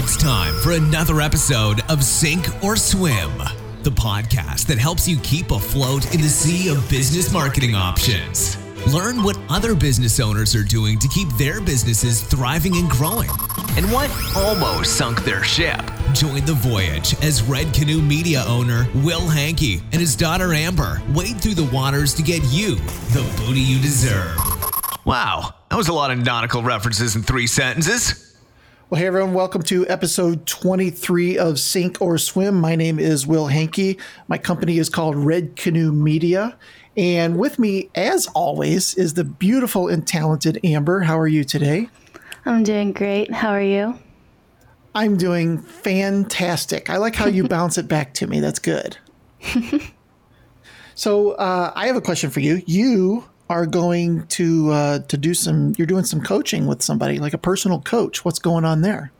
It's time for another episode of Sink or Swim, the podcast that helps you keep afloat in the sea of business marketing options. Learn what other business owners are doing to keep their businesses thriving and growing, and what almost sunk their ship. Join the voyage as Red Canoe Media owner Will Hankey and his daughter Amber wade through the waters to get you the booty you deserve. Wow, that was a lot of nautical references in three sentences. Well, hey everyone, welcome to episode 23 of Sink or Swim. My name is Will Hankey. My company is called Red Canoe Media. And with me, as always, is the beautiful and talented Amber. How are you today? I'm doing great. How are you? I'm doing fantastic. I like how you bounce it back to me. That's good. so, uh, I have a question for you. You are going to uh, to do some. You're doing some coaching with somebody, like a personal coach. What's going on there?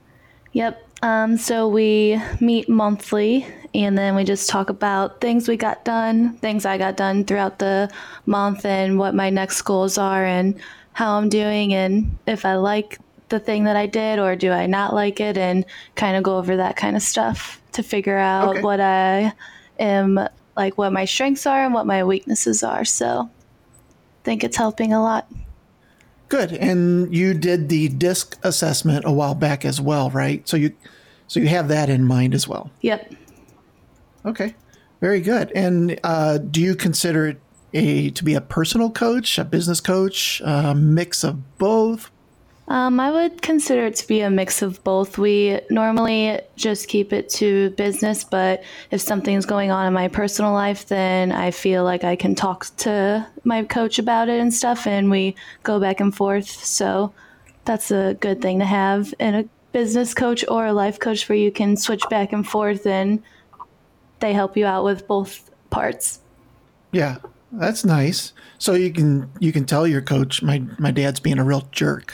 Yep. Um, so we meet monthly, and then we just talk about things we got done, things I got done throughout the month, and what my next goals are, and how I'm doing, and if I like the thing that I did or do I not like it, and kind of go over that kind of stuff to figure out okay. what I am like, what my strengths are, and what my weaknesses are. So think it's helping a lot. Good. And you did the disc assessment a while back as well, right? So you so you have that in mind as well. Yep. Okay. Very good. And uh, do you consider it a to be a personal coach, a business coach, a mix of both? Um, I would consider it to be a mix of both. We normally just keep it to business, but if something's going on in my personal life, then I feel like I can talk to my coach about it and stuff, and we go back and forth. So that's a good thing to have in a business coach or a life coach where you can switch back and forth and they help you out with both parts. Yeah, that's nice. So you can you can tell your coach my my dad's being a real jerk.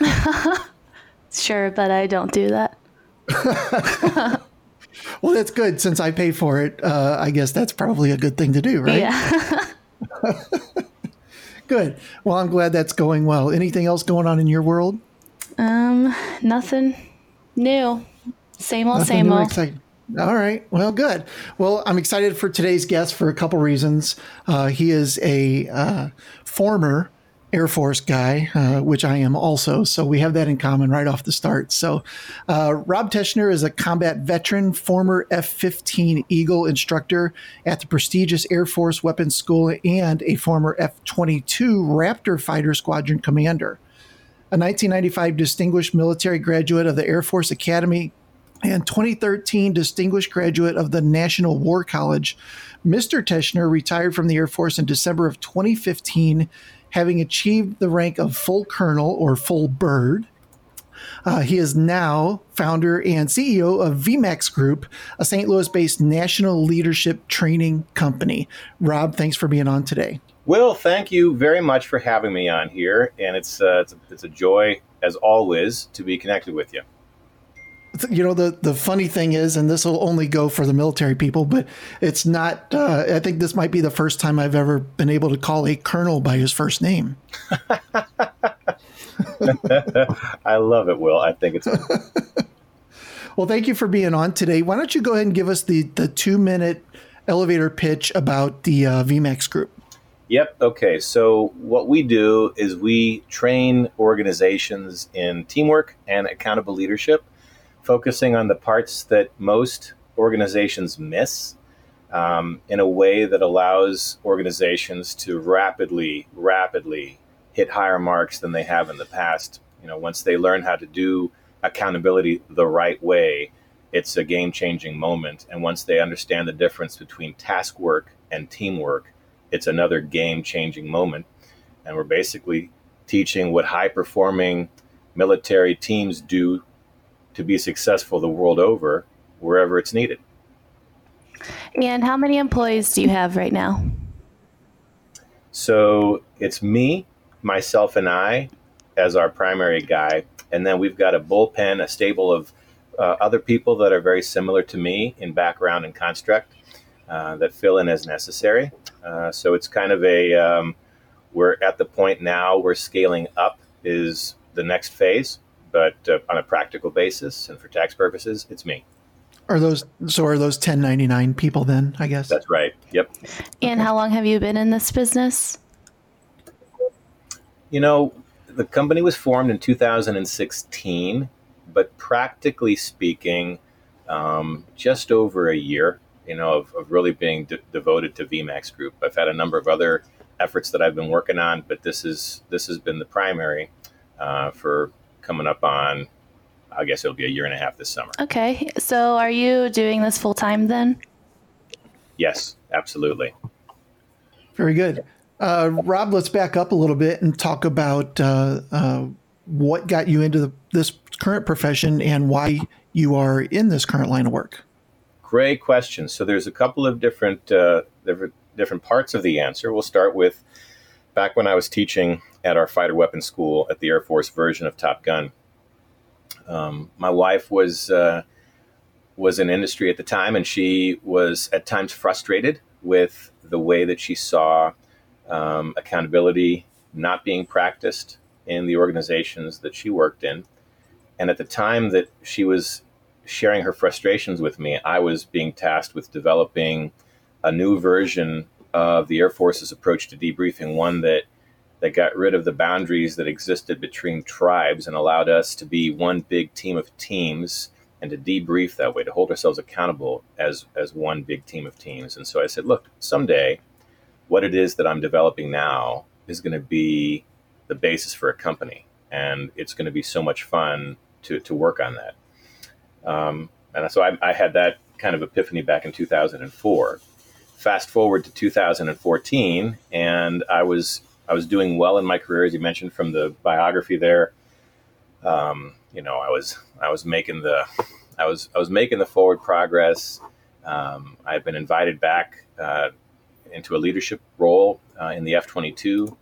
sure, but I don't do that. well, that's good since I pay for it. Uh, I guess that's probably a good thing to do, right? Yeah. good. Well, I'm glad that's going well. Anything else going on in your world? Um, nothing new. Same old, nothing same old. Exciting. All right. Well, good. Well, I'm excited for today's guest for a couple reasons. Uh, he is a uh, former Air Force guy, uh, which I am also. So we have that in common right off the start. So uh, Rob Teschner is a combat veteran, former F 15 Eagle instructor at the prestigious Air Force Weapons School, and a former F 22 Raptor Fighter Squadron commander. A 1995 distinguished military graduate of the Air Force Academy and 2013 distinguished graduate of the National War College. Mr. Teschner retired from the Air Force in December of 2015, having achieved the rank of full colonel or full bird. Uh, he is now founder and CEO of VMAX Group, a St. Louis based national leadership training company. Rob, thanks for being on today. Will, thank you very much for having me on here. And it's, uh, it's, a, it's a joy, as always, to be connected with you you know the the funny thing is and this will only go for the military people but it's not uh, i think this might be the first time i've ever been able to call a colonel by his first name. I love it will. I think it's well thank you for being on today. Why don't you go ahead and give us the the two minute elevator pitch about the uh, vmax group? Yep. Okay. So, what we do is we train organizations in teamwork and accountable leadership focusing on the parts that most organizations miss um, in a way that allows organizations to rapidly, rapidly hit higher marks than they have in the past. You know, once they learn how to do accountability the right way, it's a game changing moment. And once they understand the difference between task work and teamwork, it's another game changing moment. And we're basically teaching what high performing military teams do to be successful the world over wherever it's needed. And how many employees do you have right now? So it's me, myself, and I as our primary guy. And then we've got a bullpen, a stable of uh, other people that are very similar to me in background and construct uh, that fill in as necessary. Uh, so it's kind of a, um, we're at the point now where scaling up is the next phase but uh, on a practical basis and for tax purposes, it's me. Are those so? Are those 1099 people then? I guess that's right. Yep. And how long have you been in this business? You know, the company was formed in 2016, but practically speaking, um, just over a year. You know, of, of really being de- devoted to VMAX Group. I've had a number of other efforts that I've been working on, but this is this has been the primary uh, for coming up on. I guess it'll be a year and a half this summer. Okay, so are you doing this full time then? Yes, absolutely. Very good. Uh, Rob, let's back up a little bit and talk about uh, uh, what got you into the, this current profession and why you are in this current line of work. Great question. So there's a couple of different uh, different different parts of the answer. We'll start with back when I was teaching at our fighter weapons school at the Air Force version of Top Gun. Um, my wife was uh, was in industry at the time, and she was at times frustrated with the way that she saw um, accountability not being practiced in the organizations that she worked in. And at the time that she was sharing her frustrations with me, I was being tasked with developing a new version of the Air Force's approach to debriefing, one that that got rid of the boundaries that existed between tribes and allowed us to be one big team of teams and to debrief that way, to hold ourselves accountable as as one big team of teams. And so I said, look, someday, what it is that I'm developing now is going to be the basis for a company, and it's going to be so much fun to to work on that. Um, and so I, I had that kind of epiphany back in 2004 fast forward to 2014, and I was I was doing well in my career, as you mentioned from the biography there. Um, you know, I was I was making the I was I was making the forward progress. Um, I had been invited back uh, into a leadership role uh, in the F twenty two,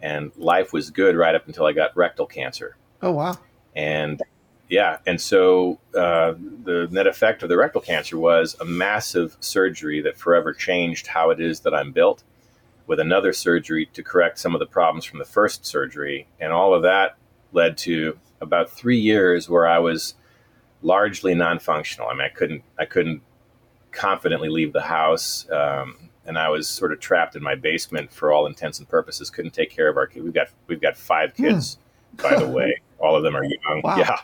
and life was good right up until I got rectal cancer. Oh wow! And yeah, and so uh, the net effect of the rectal cancer was a massive surgery that forever changed how it is that I'm built, with another surgery to correct some of the problems from the first surgery, and all of that led to about three years where I was largely non-functional. I mean, I couldn't I couldn't confidently leave the house, um, and I was sort of trapped in my basement for all intents and purposes. Couldn't take care of our kids. We've got we've got five kids, hmm. by the way. All of them are young. Wow. Yeah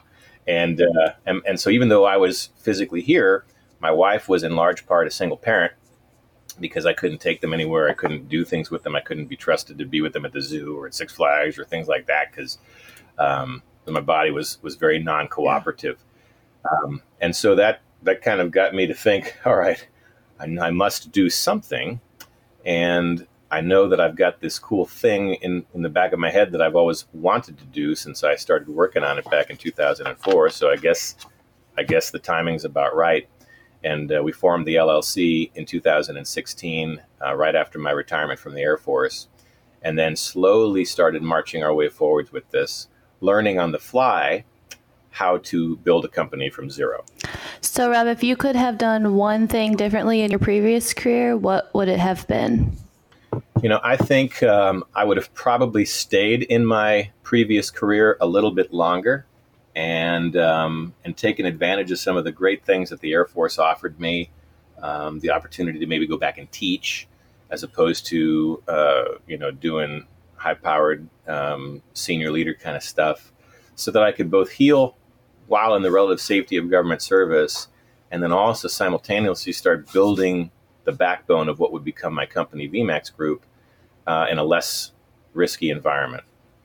and, uh, and and so even though I was physically here, my wife was in large part a single parent because I couldn't take them anywhere. I couldn't do things with them. I couldn't be trusted to be with them at the zoo or at Six Flags or things like that because um, my body was was very non cooperative. Um, and so that that kind of got me to think, all right, I, I must do something. And I know that I've got this cool thing in, in the back of my head that I've always wanted to do since I started working on it back in 2004. So I guess I guess the timing's about right. And uh, we formed the LLC in 2016, uh, right after my retirement from the Air Force, and then slowly started marching our way forwards with this, learning on the fly how to build a company from zero. So, Rob, if you could have done one thing differently in your previous career, what would it have been? You know, I think um, I would have probably stayed in my previous career a little bit longer, and um, and taken advantage of some of the great things that the Air Force offered me, um, the opportunity to maybe go back and teach, as opposed to uh, you know doing high-powered um, senior leader kind of stuff, so that I could both heal while in the relative safety of government service, and then also simultaneously start building the backbone of what would become my company, VMAX Group, uh, in a less risky environment.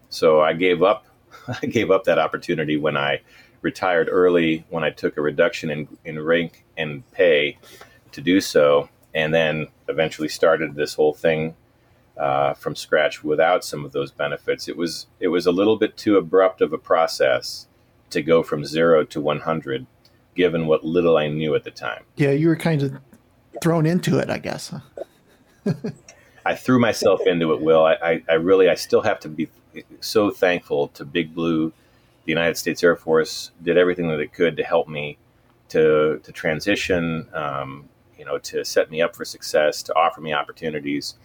So I gave up. I gave up that opportunity when I retired early. When I took a reduction in in rank and pay to do so, and then eventually started this whole thing uh, from scratch without some of those benefits. It was it was a little bit too abrupt of a process to go from zero to 100, given what little I knew at the time. Yeah, you were kind of thrown into it, I guess. I threw myself into it, Will. I, I, I, really, I still have to be so thankful to Big Blue. The United States Air Force did everything that it could to help me to to transition, um, you know, to set me up for success, to offer me opportunities.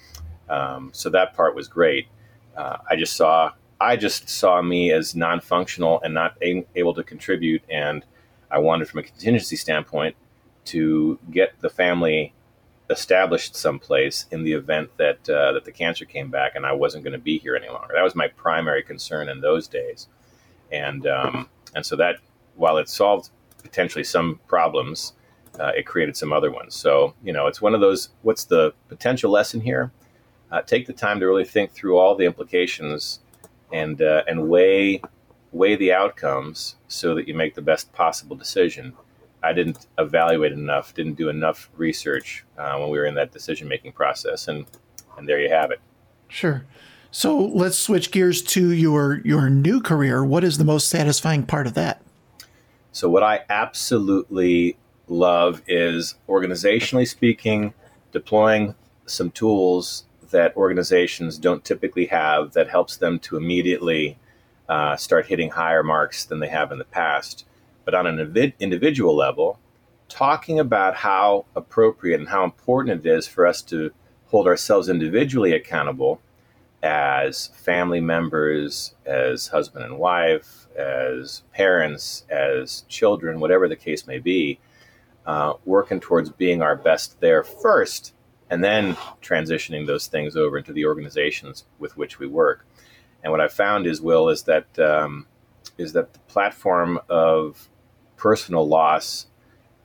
Um, so that part was great. Uh, I just saw I just saw me as non functional and not a- able to contribute. And I wanted, from a contingency standpoint, to get the family established someplace in the event that uh, that the cancer came back and I wasn't going to be here any longer. That was my primary concern in those days, and um, and so that while it solved potentially some problems, uh, it created some other ones. So you know, it's one of those. What's the potential lesson here? Uh, take the time to really think through all the implications and uh, and weigh weigh the outcomes so that you make the best possible decision. I didn't evaluate enough, didn't do enough research uh, when we were in that decision making process, and and there you have it. Sure. So let's switch gears to your your new career. What is the most satisfying part of that? So what I absolutely love is organizationally speaking, deploying some tools that organizations don't typically have that helps them to immediately uh, start hitting higher marks than they have in the past but on an individual level, talking about how appropriate and how important it is for us to hold ourselves individually accountable as family members, as husband and wife, as parents, as children, whatever the case may be, uh, working towards being our best there first, and then transitioning those things over into the organizations with which we work. And what I found is, Will, is that um, is that the platform of personal loss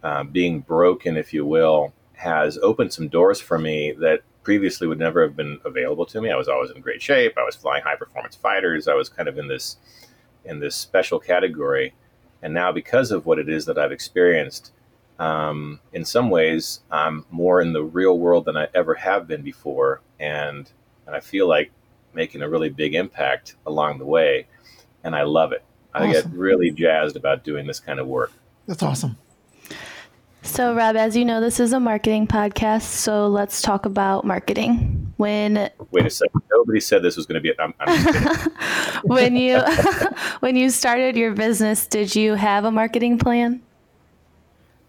uh, being broken, if you will, has opened some doors for me that previously would never have been available to me. I was always in great shape. I was flying high performance fighters. I was kind of in this in this special category. And now, because of what it is that I've experienced, um, in some ways, I'm more in the real world than I ever have been before, and and I feel like making a really big impact along the way, and I love it. I get really jazzed about doing this kind of work. That's awesome. So, Rob, as you know, this is a marketing podcast. So let's talk about marketing. When wait a second, nobody said this was going to be. I'm, I'm when you when you started your business, did you have a marketing plan?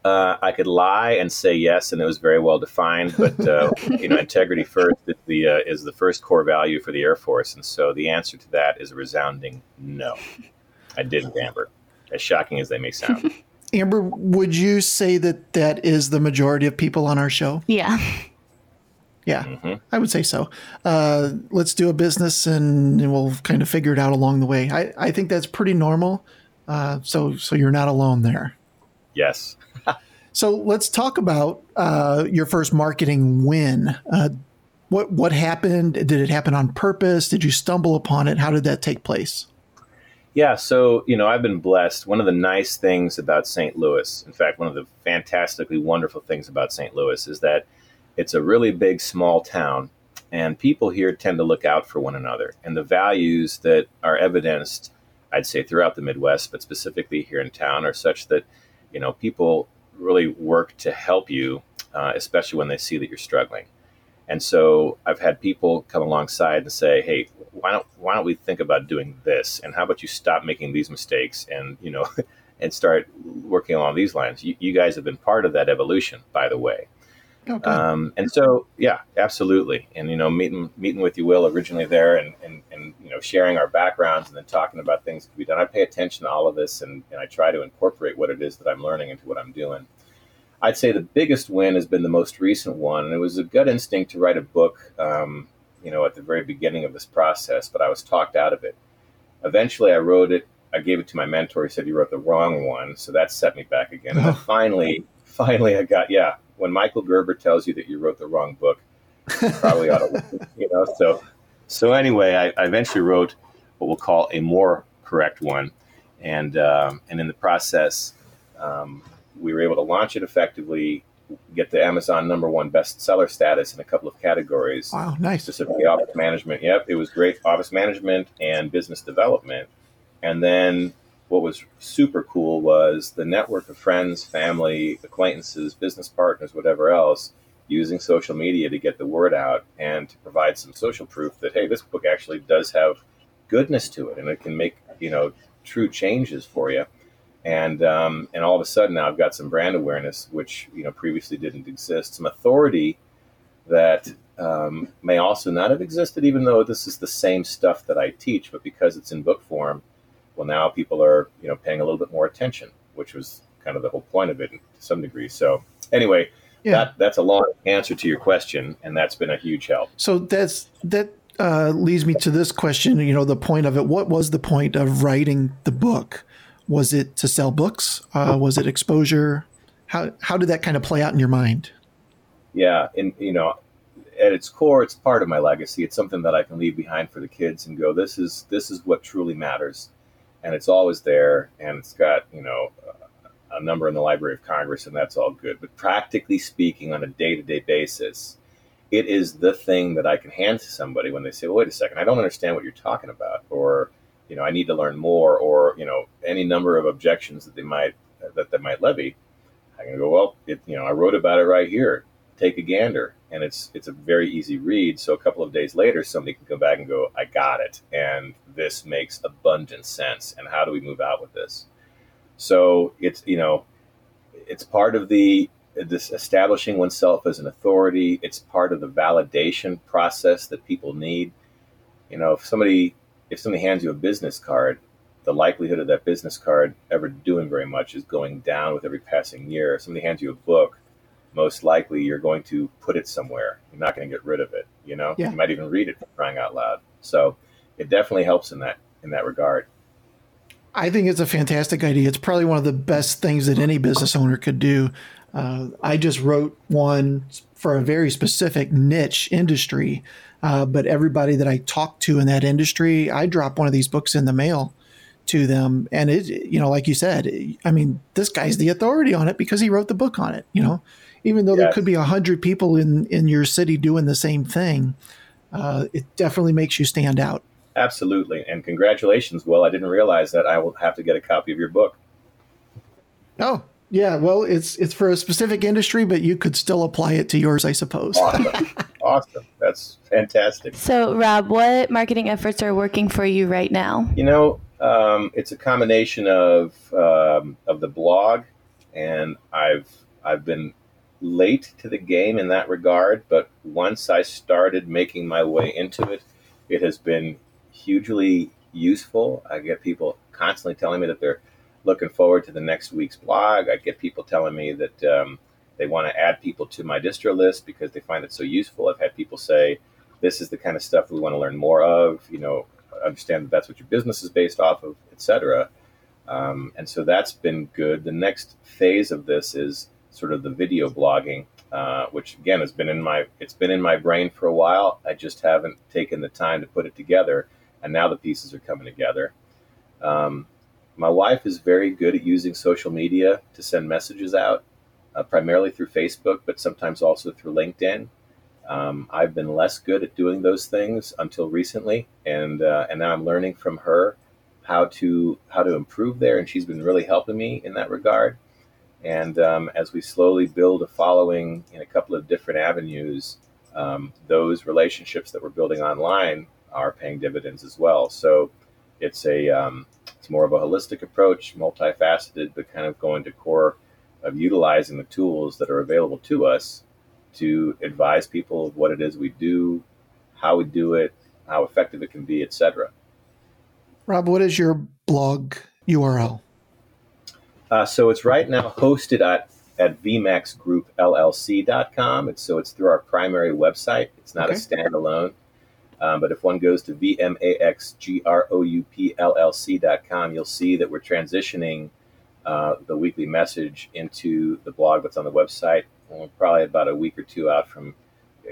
Uh, I could lie and say yes, and it was very well defined. But uh, you know, integrity first is the uh, is the first core value for the Air Force, and so the answer to that is a resounding no. I didn't, Amber. As shocking as they may sound. Amber, would you say that that is the majority of people on our show? Yeah. Yeah, mm-hmm. I would say so. Uh, let's do a business and, and, we'll kind of figure it out along the way. I, I think that's pretty normal. Uh, so so you're not alone there. Yes. so let's talk about uh, your first marketing win. Uh, what what happened? Did it happen on purpose? Did you stumble upon it? How did that take place? Yeah, so you know, I've been blessed. One of the nice things about St. Louis, in fact, one of the fantastically wonderful things about St. Louis is that it's a really big small town and people here tend to look out for one another and the values that are evidenced I'd say throughout the Midwest, but specifically here in town are such that, you know, people really work to help you, uh, especially when they see that you're struggling. And so I've had people come alongside and say, "Hey, why don't why don't we think about doing this? And how about you stop making these mistakes and you know, and start working along these lines? You, you guys have been part of that evolution, by the way." Okay. Um, and so, yeah, absolutely. And you know, meeting meeting with you, Will, originally there, and, and and you know, sharing our backgrounds and then talking about things that can be done. I pay attention to all of this, and, and I try to incorporate what it is that I'm learning into what I'm doing. I'd say the biggest win has been the most recent one, and it was a gut instinct to write a book. Um, you know, at the very beginning of this process, but I was talked out of it. Eventually, I wrote it. I gave it to my mentor. He said you wrote the wrong one, so that set me back again. And finally, finally, I got yeah. When Michael Gerber tells you that you wrote the wrong book, probably ought to, you know. So, so anyway, I, I, eventually wrote what we'll call a more correct one, and um, and in the process, um, we were able to launch it effectively, get the Amazon number one bestseller status in a couple of categories. Wow, nice. Specifically, office management. Yep, it was great. Office management and business development. And then what was super cool was the network of friends, family, acquaintances, business partners, whatever else, using social media to get the word out and to provide some social proof that hey, this book actually does have goodness to it and it can make you know true changes for you and um, and all of a sudden now I've got some brand awareness, which you know previously didn't exist, some authority that um, may also not have existed, even though this is the same stuff that I teach, but because it's in book form, well, now people are you know paying a little bit more attention, which was kind of the whole point of it to some degree. So anyway, yeah. that that's a long answer to your question, and that's been a huge help. So that's that uh, leads me to this question. You know, the point of it. What was the point of writing the book? Was it to sell books? Uh, was it exposure? How how did that kind of play out in your mind? Yeah, and you know, at its core, it's part of my legacy. It's something that I can leave behind for the kids and go, this is this is what truly matters, and it's always there, and it's got you know a number in the Library of Congress, and that's all good. But practically speaking, on a day to day basis, it is the thing that I can hand to somebody when they say, well, "Wait a second, I don't understand what you're talking about," or you know, I need to learn more, or you know, any number of objections that they might that they might levy. I can go, well, it, you know, I wrote about it right here. Take a gander and it's it's a very easy read. So a couple of days later, somebody can go back and go, "I got it," and this makes abundant sense. And how do we move out with this? So it's you know, it's part of the this establishing oneself as an authority. It's part of the validation process that people need. You know, if somebody if somebody hands you a business card, the likelihood of that business card ever doing very much is going down with every passing year. If somebody hands you a book, most likely you're going to put it somewhere. You're not going to get rid of it. You know, yeah. you might even read it crying out loud. So it definitely helps in that in that regard. I think it's a fantastic idea. It's probably one of the best things that any business owner could do. Uh, I just wrote one for a very specific niche industry, uh, but everybody that I talk to in that industry, I drop one of these books in the mail to them, and it, you know, like you said, I mean, this guy's the authority on it because he wrote the book on it. You know, even though yes. there could be a hundred people in in your city doing the same thing, uh, it definitely makes you stand out. Absolutely, and congratulations, Will. I didn't realize that I will have to get a copy of your book. Oh, yeah. Well, it's it's for a specific industry, but you could still apply it to yours, I suppose. Awesome. awesome. That's fantastic. So, Rob, what marketing efforts are working for you right now? You know, um, it's a combination of um, of the blog, and I've I've been late to the game in that regard, but once I started making my way into it, it has been hugely useful. I get people constantly telling me that they're looking forward to the next week's blog. I get people telling me that um, they want to add people to my distro list because they find it so useful. I've had people say, "This is the kind of stuff we want to learn more of." You know, understand that that's what your business is based off of, etc. Um, and so that's been good. The next phase of this is sort of the video blogging, uh, which again has been in my it's been in my brain for a while. I just haven't taken the time to put it together, and now the pieces are coming together. Um, my wife is very good at using social media to send messages out, uh, primarily through Facebook, but sometimes also through LinkedIn. Um, I've been less good at doing those things until recently, and uh, and now I'm learning from her how to how to improve there, and she's been really helping me in that regard. And um, as we slowly build a following in a couple of different avenues, um, those relationships that we're building online are paying dividends as well. So it's a um, it's more of a holistic approach, multifaceted, but kind of going to core of utilizing the tools that are available to us to advise people of what it is we do, how we do it, how effective it can be, etc. Rob, what is your blog URL? Uh, so it's right now hosted at at vmaxgroupllc.com. It's, so it's through our primary website. It's not okay. a standalone. Um, but if one goes to vmaxgroupllc.com, you'll see that we're transitioning uh, the weekly message into the blog that's on the website. We're probably about a week or two out from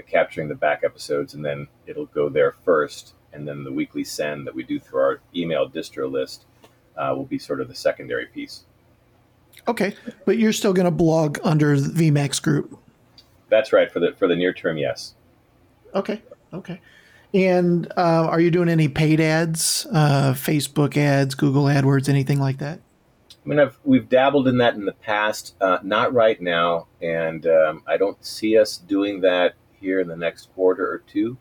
capturing the back episodes, and then it'll go there first. And then the weekly send that we do through our email distro list uh, will be sort of the secondary piece. Okay, but you're still going to blog under the VMAX Group. That's right for the for the near term. Yes. Okay. Okay. And uh, are you doing any paid ads, uh, Facebook ads, Google AdWords, anything like that? I mean, I've, we've dabbled in that in the past, uh, not right now, and um, I don't see us doing that here in the next quarter or two.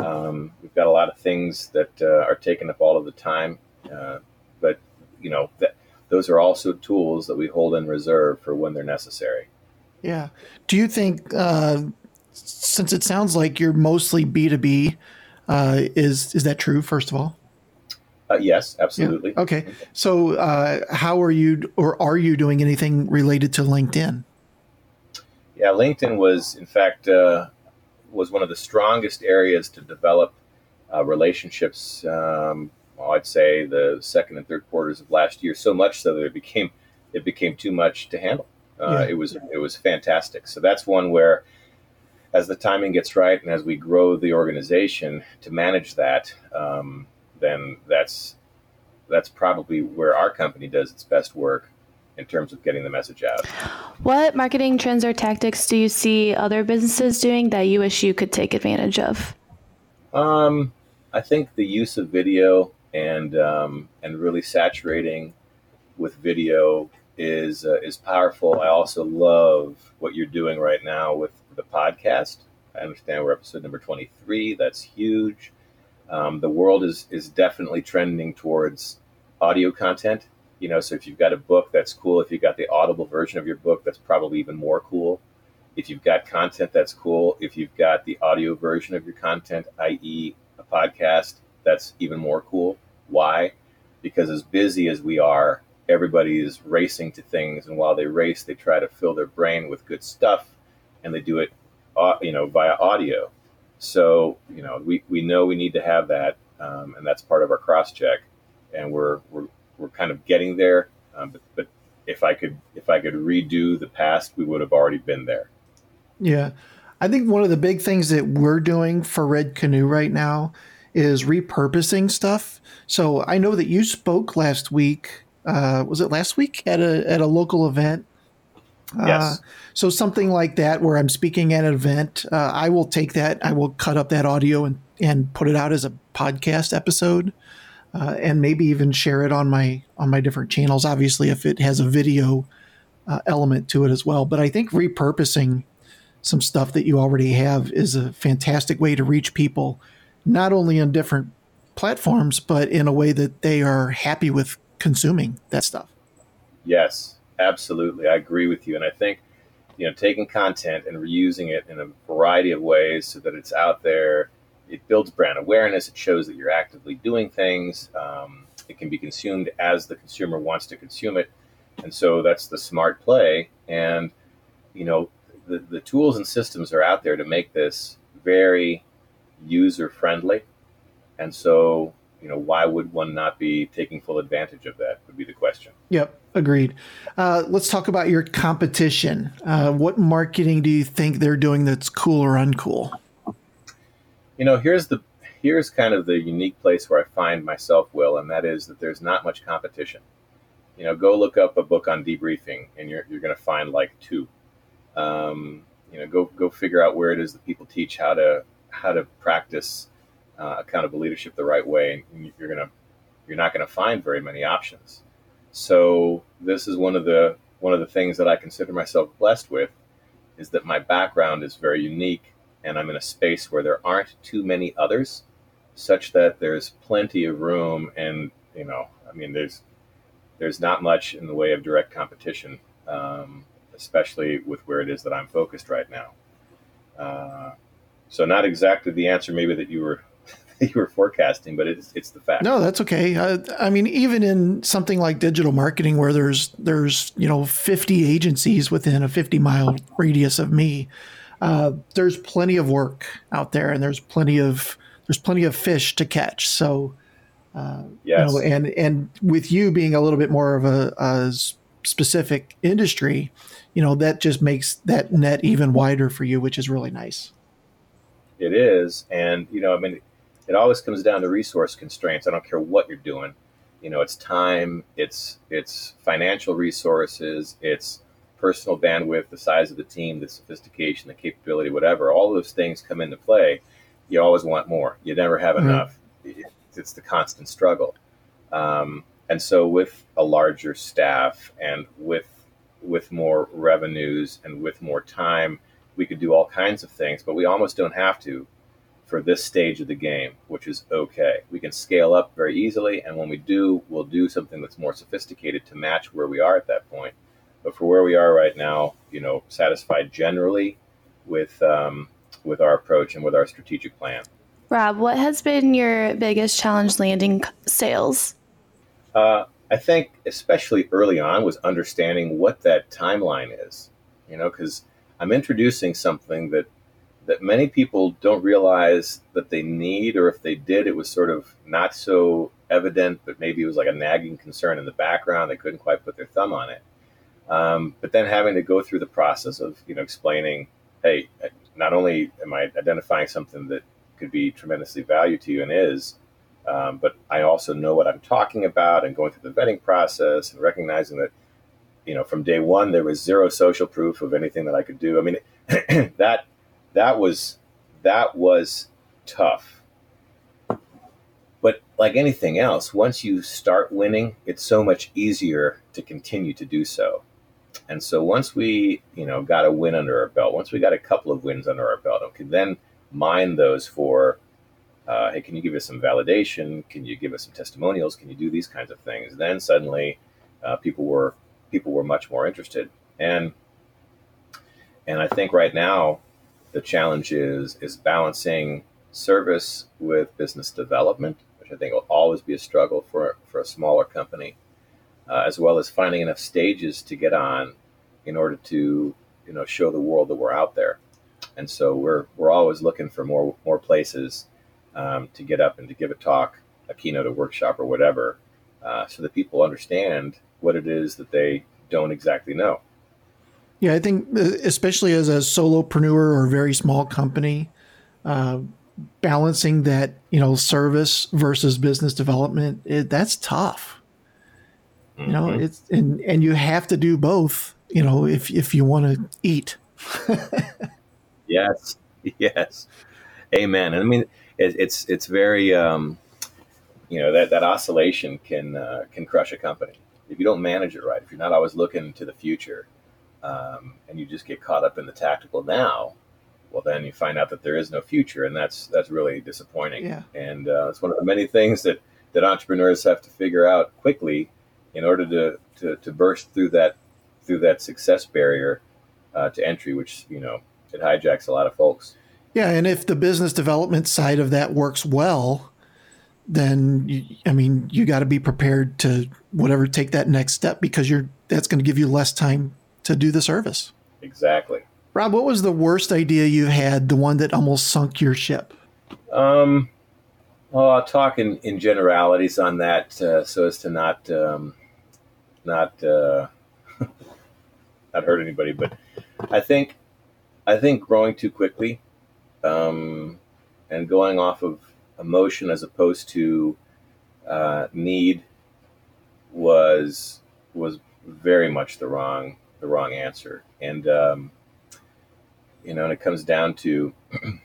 Um, we've got a lot of things that uh, are taking up all of the time, uh, but you know that those are also tools that we hold in reserve for when they're necessary. Yeah. Do you think uh, since it sounds like you're mostly B two B, uh, is is that true? First of all. Uh, yes, absolutely. Yeah. Okay. So, uh, how are you, or are you doing anything related to LinkedIn? Yeah, LinkedIn was, in fact, uh, was one of the strongest areas to develop uh, relationships. Um, well, I'd say the second and third quarters of last year, so much so that it became it became too much to handle. Uh, yeah. It was it was fantastic. So that's one where, as the timing gets right, and as we grow the organization to manage that. Um, then that's that's probably where our company does its best work in terms of getting the message out. What marketing trends or tactics do you see other businesses doing that you wish you could take advantage of? Um, I think the use of video and um, and really saturating with video is uh, is powerful. I also love what you're doing right now with the podcast. I understand we're episode number 23. That's huge. Um, the world is is definitely trending towards audio content. You know, so if you've got a book, that's cool. If you've got the audible version of your book, that's probably even more cool. If you've got content, that's cool. If you've got the audio version of your content, i.e., a podcast, that's even more cool. Why? Because as busy as we are, everybody is racing to things, and while they race, they try to fill their brain with good stuff, and they do it, uh, you know, via audio. So you know, we, we know we need to have that, um, and that's part of our cross check, and we're we're we're kind of getting there. Um, but, but if I could if I could redo the past, we would have already been there. Yeah, I think one of the big things that we're doing for Red Canoe right now is repurposing stuff. So I know that you spoke last week. Uh, was it last week at a at a local event? Yes. Uh, so something like that, where I'm speaking at an event, uh, I will take that, I will cut up that audio and and put it out as a podcast episode, uh, and maybe even share it on my on my different channels. Obviously, if it has a video uh, element to it as well. But I think repurposing some stuff that you already have is a fantastic way to reach people, not only on different platforms, but in a way that they are happy with consuming that stuff. Yes, absolutely. I agree with you. And I think, you know, taking content and reusing it in a variety of ways so that it's out there, it builds brand awareness. It shows that you're actively doing things. Um, it can be consumed as the consumer wants to consume it. And so that's the smart play. And, you know, the, the tools and systems are out there to make this very user friendly. And so you know, why would one not be taking full advantage of that? Would be the question. Yep, agreed. Uh, let's talk about your competition. Uh, what marketing do you think they're doing that's cool or uncool? You know, here's the here's kind of the unique place where I find myself, Will, and that is that there's not much competition. You know, go look up a book on debriefing, and you're you're going to find like two. Um, you know, go go figure out where it is that people teach how to how to practice uh, accountable leadership the right way, and you're gonna you're not going to find very many options. So this is one of the one of the things that I consider myself blessed with is that my background is very unique, and I'm in a space where there aren't too many others, such that there's plenty of room, and you know, I mean, there's there's not much in the way of direct competition, um, especially with where it is that I'm focused right now. Uh, so not exactly the answer maybe that you were you were forecasting, but it's it's the fact. No, that's okay. I, I, mean, even in something like digital marketing, where there's there's you know 50 agencies within a 50 mile radius of me, uh, there's plenty of work out there, and there's plenty of there's plenty of fish to catch. So, uh, yes. you know, and and with you being a little bit more of a, a specific industry, you know, that just makes that net even wider for you, which is really nice. It is, and you know, I mean it always comes down to resource constraints. I don't care what you're doing. You know, it's time, it's it's financial resources, it's personal bandwidth, the size of the team, the sophistication, the capability, whatever. All those things come into play. You always want more. You never have mm-hmm. enough. It's the constant struggle. Um, and so, with a larger staff and with with more revenues and with more time, we could do all kinds of things. But we almost don't have to for this stage of the game, which is okay. We can scale up very easily, and when we do, we'll do something that's more sophisticated to match where we are at that point. But for where we are right now, you know, satisfied generally with um, with our approach and with our strategic plan. Rob, what has been your biggest challenge landing sales? Uh, I think, especially early on, was understanding what that timeline is. You know, because I'm introducing something that that many people don't realize that they need, or if they did, it was sort of not so evident, but maybe it was like a nagging concern in the background. They couldn't quite put their thumb on it. Um, but then having to go through the process of you know explaining, hey, not only am I identifying something that could be tremendously valuable to you and is, um, but I also know what I'm talking about and going through the vetting process and recognizing that, you know, from day one there was zero social proof of anything that I could do. I mean, that that was that was tough. But like anything else, once you start winning, it's so much easier to continue to do so. And so once we, you know, got a win under our belt, once we got a couple of wins under our belt, okay, then mine those for, uh, hey, can you give us some validation? Can you give us some testimonials? Can you do these kinds of things? Then suddenly, uh, people were people were much more interested, and and I think right now the challenge is is balancing service with business development, which I think will always be a struggle for for a smaller company, uh, as well as finding enough stages to get on in order to you know show the world that we're out there. And so we're we're always looking for more more places um, to get up and to give a talk, a keynote, a workshop, or whatever, uh, so that people understand what it is that they don't exactly know. Yeah, I think uh, especially as a solopreneur or a very small company, uh, balancing that you know service versus business development it, that's tough. Mm-hmm. You know, mm-hmm. it's and and you have to do both. You know, if if you want to eat. yes, yes, amen. And I mean, it, it's it's very um, you know that that oscillation can uh, can crush a company if you don't manage it right. If you're not always looking to the future um, and you just get caught up in the tactical now, well, then you find out that there is no future, and that's that's really disappointing. Yeah. And uh, it's one of the many things that that entrepreneurs have to figure out quickly in order to to, to burst through that through that success barrier uh, to entry, which you know it hijacks a lot of folks. Yeah, and if the business development side of that works well, then you, I mean you got to be prepared to whatever take that next step because you're that's going to give you less time to do the service. Exactly. Rob, what was the worst idea you had, the one that almost sunk your ship? Um, well, I'll talk in, in generalities on that uh, so as to not um, not uh, not hurt anybody. But I think I think growing too quickly um, and going off of emotion as opposed to uh, need was was very much the wrong the wrong answer. And um, you know, and it comes down to it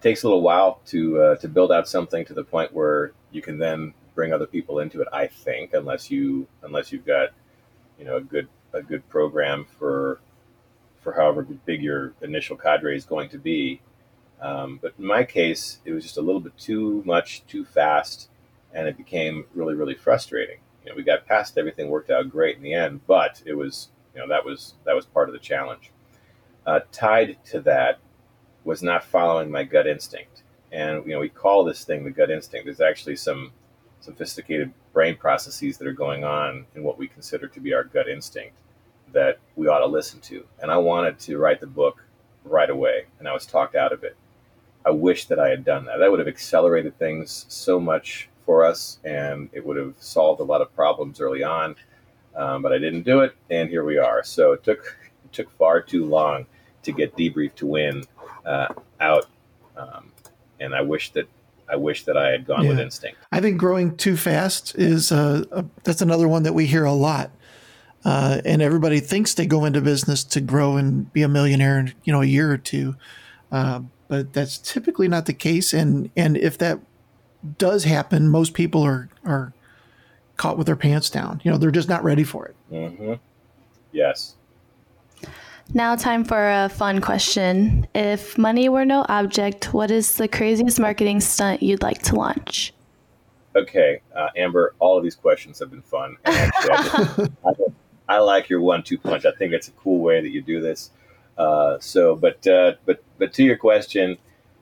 takes a little while to uh, to build out something to the point where you can then bring other people into it. I think, unless you unless you've got you know a good a good program for for however big your initial cadre is going to be. Um, but in my case, it was just a little bit too much, too fast, and it became really, really frustrating you know, we got past everything, worked out great in the end, but it was, you know, that was that was part of the challenge. Uh, tied to that was not following my gut instinct, and you know, we call this thing the gut instinct. There's actually some sophisticated brain processes that are going on in what we consider to be our gut instinct that we ought to listen to. And I wanted to write the book right away, and I was talked out of it. I wish that I had done that. That would have accelerated things so much for us, and it would have solved a lot of problems early on. Um, but I didn't do it, and here we are. So it took it took far too long to get debrief to win uh, out, um, and I wish that I wish that I had gone yeah. with instinct. I think growing too fast is uh, a, that's another one that we hear a lot. Uh, and everybody thinks they go into business to grow and be a millionaire in you know a year or two, uh, but that's typically not the case. And and if that does happen, most people are are caught with their pants down. You know, they're just not ready for it. Mm-hmm. Yes. Now, time for a fun question. If money were no object, what is the craziest marketing stunt you'd like to launch? Okay, uh, Amber, all of these questions have been fun. Actually, I, I, I, like your one two punch. I think it's a cool way that you do this. Uh, so, but uh, but but to your question,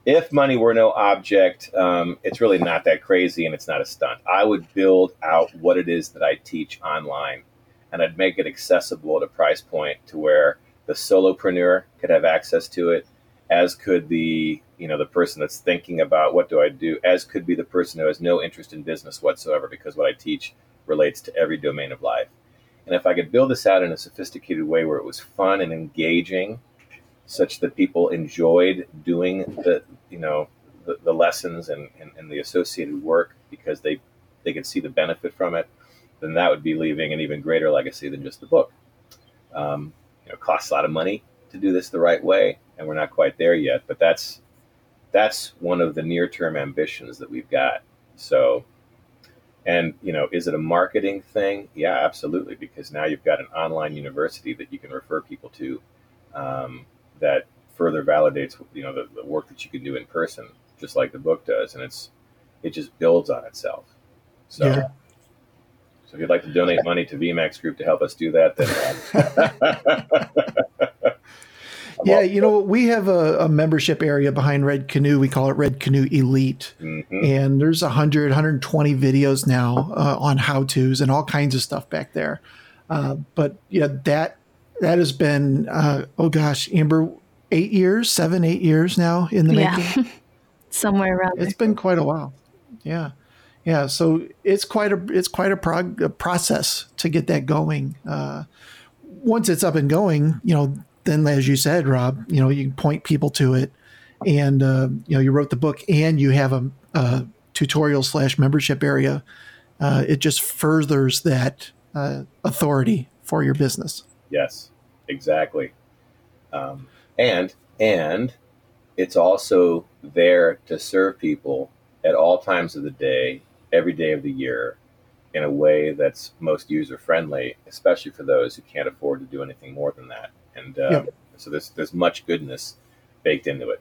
if money were no object, um, it's really not that crazy and it's not a stunt. I would build out what it is that I teach online, and I'd make it accessible at a price point to where the solopreneur could have access to it, as could the you know the person that's thinking about what do I do, as could be the person who has no interest in business whatsoever because what I teach relates to every domain of life. And if I could build this out in a sophisticated way where it was fun and engaging, such that people enjoyed doing the you know the, the lessons and, and, and, the associated work because they they could see the benefit from it, then that would be leaving an even greater legacy than just the book. Um, you know, costs a lot of money to do this the right way, and we're not quite there yet. But that's that's one of the near term ambitions that we've got. So and you know, is it a marketing thing? Yeah, absolutely. Because now you've got an online university that you can refer people to um, that further validates you know the, the, work that you can do in person, just like the book does, and it's it just builds on itself. So. Yeah. So if you'd like to donate money to VMAX Group to help us do that, then yeah, you know, we have a, a, membership area behind Red Canoe. We call it Red Canoe Elite. Mm-hmm. And there's 100, 120 videos now uh, on how to's and all kinds of stuff back there. Uh, but yeah, that that has been, uh, oh gosh, Amber, eight years, seven, eight years now in the yeah. making. Somewhere around. It's there. been quite a while. Yeah. Yeah, so it's quite a it's quite a, prog- a process to get that going. Uh, once it's up and going, you know, then as you said, Rob, you know, you can point people to it, and uh, you know, you wrote the book, and you have a, a tutorial slash membership area. Uh, it just furthers that uh, authority for your business. Yes, exactly, um, and and it's also there to serve people at all times of the day, every day of the year, in a way that's most user friendly, especially for those who can't afford to do anything more than that and uh, yep. so there's there's much goodness baked into it.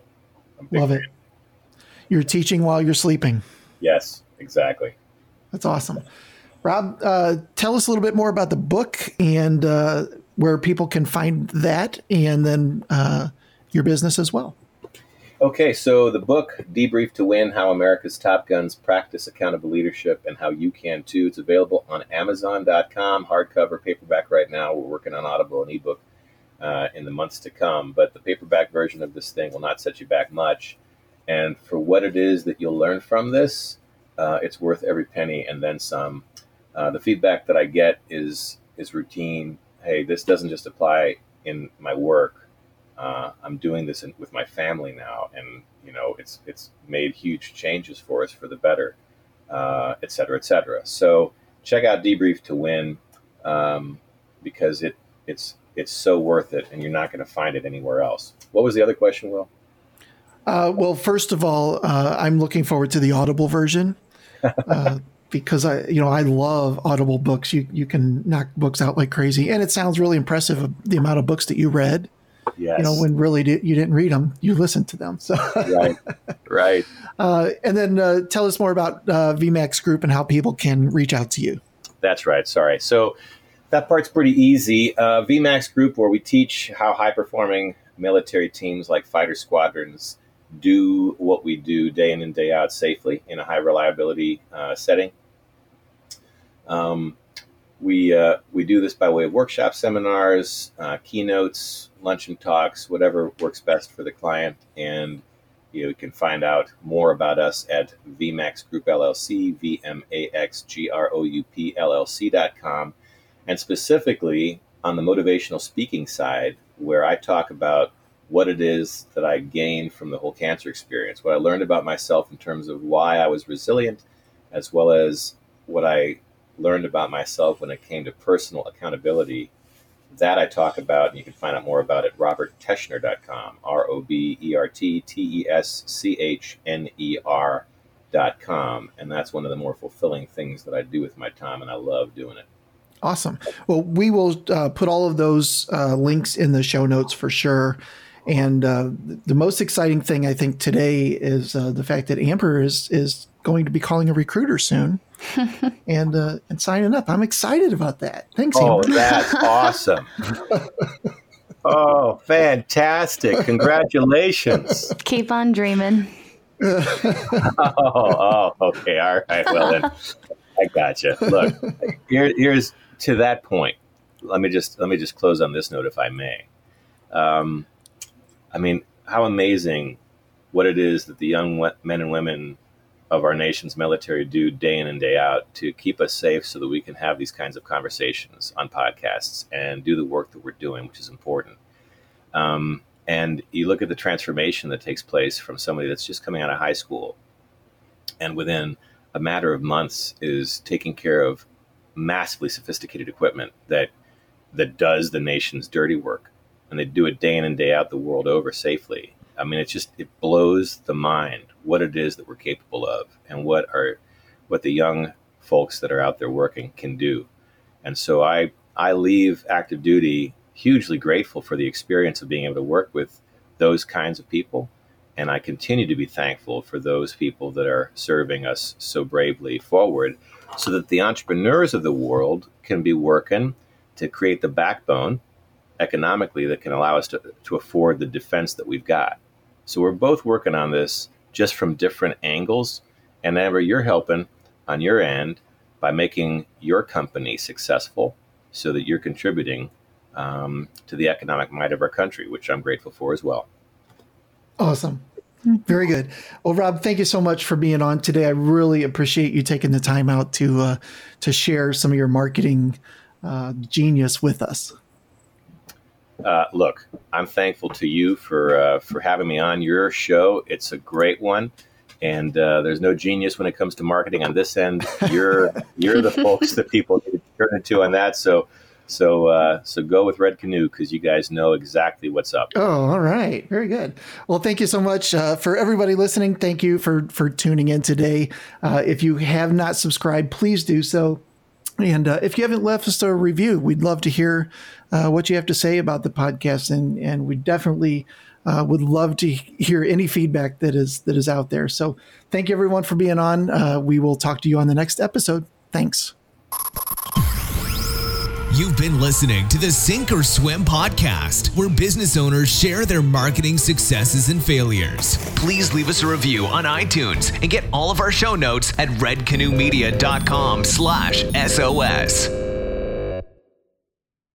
Love fan. it. You're teaching while you're sleeping. Yes, exactly. That's awesome. Rob, uh, tell us a little bit more about the book and uh, where people can find that, and then uh, your business as well. Okay, so the book, Debrief to Win How America's Top Guns Practice Accountable Leadership and How You Can Too. It's available on Amazon.com, hardcover, paperback right now. We're working on Audible and ebook uh, in the months to come. But the paperback version of this thing will not set you back much. And for what it is that you'll learn from this, uh, it's worth every penny and then some. Uh, the feedback that I get is is routine. Hey, this doesn't just apply in my work. Uh, I'm doing this in, with my family now, and you know, it's it's made huge changes for us for the better, uh, et cetera, et cetera. So check out Debrief to Win um, because it it's it's so worth it, and you're not going to find it anywhere else. What was the other question, Will? Uh, well, first of all, uh, I'm looking forward to the Audible version uh, because I, you know, I love Audible books. You you can knock books out like crazy, and it sounds really impressive the amount of books that you read. Yes. You know, when really you didn't read them, you listened to them. So right, right. Uh, and then uh, tell us more about uh, VMAX Group and how people can reach out to you. That's right. Sorry. So that part's pretty easy. Uh, VMAX Group, where we teach how high performing military teams like fighter squadrons do what we do day in and day out safely in a high reliability uh, setting. Um, we uh, we do this by way of workshop seminars, uh, keynotes, luncheon talks, whatever works best for the client. And you, know, you can find out more about us at VMAX Group LLC, V M A X G R O U P LLC.com and specifically on the motivational speaking side, where I talk about what it is that I gained from the whole cancer experience, what I learned about myself in terms of why I was resilient, as well as what I learned about myself when it came to personal accountability. That I talk about, and you can find out more about it robertteschner.com, R O B E R T T E S C H N E R.com. And that's one of the more fulfilling things that I do with my time, and I love doing it. Awesome. Well, we will uh, put all of those uh, links in the show notes for sure. And uh, the most exciting thing I think today is uh, the fact that Amber is is going to be calling a recruiter soon and uh, and signing up. I'm excited about that. Thanks, oh, Amber. that's awesome. Oh, fantastic. Congratulations. Keep on dreaming. oh, oh, okay. All right. Well, then I gotcha. Look, here, here's to that point. Let me just let me just close on this note, if I may. Um, I mean, how amazing what it is that the young men and women of our nation's military do day in and day out to keep us safe so that we can have these kinds of conversations on podcasts and do the work that we're doing, which is important. Um, and you look at the transformation that takes place from somebody that's just coming out of high school and within a matter of months is taking care of massively sophisticated equipment that that does the nation's dirty work and they do it day in and day out the world over safely i mean it just it blows the mind what it is that we're capable of and what are what the young folks that are out there working can do and so i i leave active duty hugely grateful for the experience of being able to work with those kinds of people. And I continue to be thankful for those people that are serving us so bravely forward so that the entrepreneurs of the world can be working to create the backbone economically that can allow us to, to afford the defense that we've got. So we're both working on this just from different angles. And Amber, you're helping on your end by making your company successful so that you're contributing um, to the economic might of our country, which I'm grateful for as well. Awesome. Very good. Well, Rob, thank you so much for being on today. I really appreciate you taking the time out to uh, to share some of your marketing uh, genius with us. Uh, look, I'm thankful to you for uh, for having me on your show. It's a great one, and uh, there's no genius when it comes to marketing on this end. You're you're the folks that people need to turn to on that. So so uh, so go with Red Canoe because you guys know exactly what's up. Oh, all right, very good. Well, thank you so much uh, for everybody listening. Thank you for for tuning in today. Uh, if you have not subscribed, please do so. And uh, if you haven't left us a review, we'd love to hear uh, what you have to say about the podcast, and and we definitely. Uh, would love to hear any feedback that is that is out there. So, thank you everyone for being on. we will talk to you on the next episode. Thanks. You've been listening to the Sink or Swim podcast, where business owners share their marketing successes and failures. Please leave us a review on iTunes and get all of our show notes at redcanoemedia.com slash SOS.